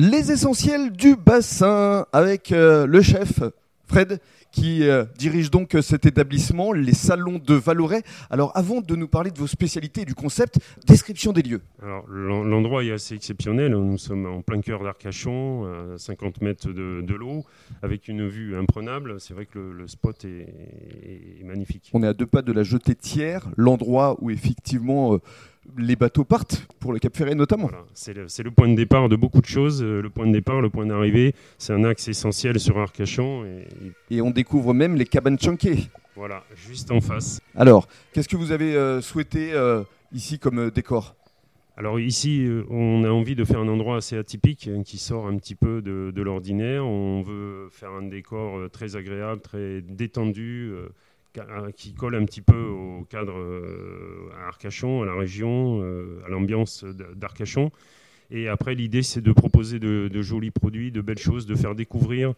Les essentiels du bassin avec euh, le chef Fred qui euh, dirige donc euh, cet établissement, les salons de Valoret. Alors avant de nous parler de vos spécialités et du concept, description des lieux. Alors l'en- l'endroit est assez exceptionnel. Nous sommes en plein cœur d'Arcachon, à 50 mètres de, de l'eau, avec une vue imprenable. C'est vrai que le, le spot est, est magnifique. On est à deux pas de la jetée tiers, l'endroit où effectivement euh, les bateaux partent pour le Cap Ferret notamment. Voilà, c'est le, point de départ de beaucoup de choses. Euh, Le point de départ, le point d'arrivée, c'est un axe essentiel sur Arcachon. Et, et on découvre même les cabanes chunké. voilà, juste en face. Alors, qu'est-ce que vous avez euh, souhaité euh, ici comme décor? Alors ici, on a envie de faire un endroit assez atypique hein, qui sort un petit peu de, de l'ordinaire. On veut faire un décor très agréable, très détendu, qui colle un petit peu au cadre euh, à Arcachon, à la région, euh, à l'ambiance d'Arcachon. Et après, l'idée, c'est de proposer de, de jolis produits, de belles choses, de faire découvrir,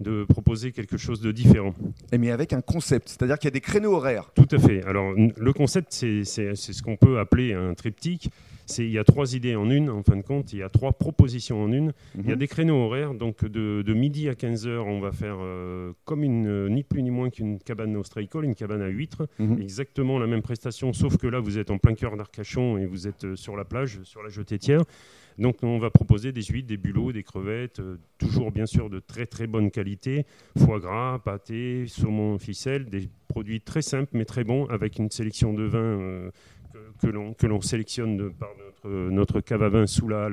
de proposer quelque chose de différent. Eh mais avec un concept, c'est-à-dire qu'il y a des créneaux horaires. Tout à fait. Alors, le concept, c'est ce qu'on peut appeler un triptyque. Il y a trois idées en une, en fin de compte. Il y a trois propositions en une. Il y a Mhm. des créneaux horaires. Donc, de, de midi à 15h, on va faire euh, comme une, euh, ni plus ni moins qu'une cabane austricole, une cabane à huîtres. Mhm. Exactement la même prestation, sauf que là, vous êtes en plein cœur d'Arcachon et vous êtes euh, sur la plage, sur la jetée tiers. Donc, on va proposer des huîtres, des bulots, des crevettes, euh, toujours bien sûr de très très bonne qualité, foie gras, pâté, saumon, ficelle, des produits très simples mais très bons avec une sélection de vins euh, que, que l'on- sélectionne par notre, notre cave à vin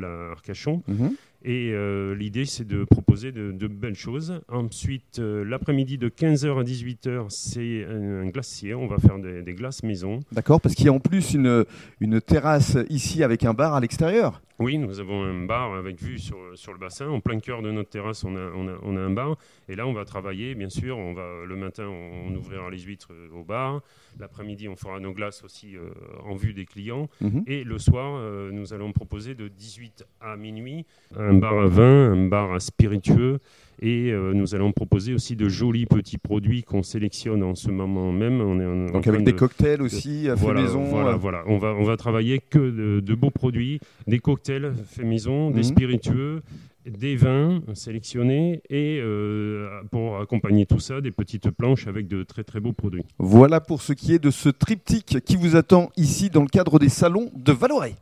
à Arcachon. Mhm. Et euh, l'idée, c'est de proposer de, de belles choses. Ensuite, euh, l'après-midi de 15h à 18h, c'est un, un glacier. On va faire des, des glaces maison. D'accord, parce qu'il y a en plus une, une terrasse ici avec un bar à l'extérieur. Oui, nous avons un bar avec vue sur, sur le bassin. En plein cœur de notre terrasse, on a, on, a, on a un bar. Et là, on va travailler, bien sûr. On va, le matin, on, on ouvrira les huîtres euh, au bar. L'après-midi, on fera nos glaces aussi euh, en vue des clients. Mhm. Et le soir, euh, nous allons proposer de 18 à minuit un bar à vin, un bar à spiritueux. Et euh, nous allons proposer aussi de jolis petits produits qu'on sélectionne en ce moment même. On est en- Donc avec des de- cocktails aussi, à fait voilà, maison. Voilà, euh. voilà. On va, on va travailler que de, de beaux produits, des cocktails faits maison, Mhm. des spiritueux, des vins sélectionnés et euh, pour accompagner tout ça, des petites planches avec de très très beaux produits. Voilà pour ce qui est de ce triptyque qui vous attend ici dans le cadre des salons de Valoret.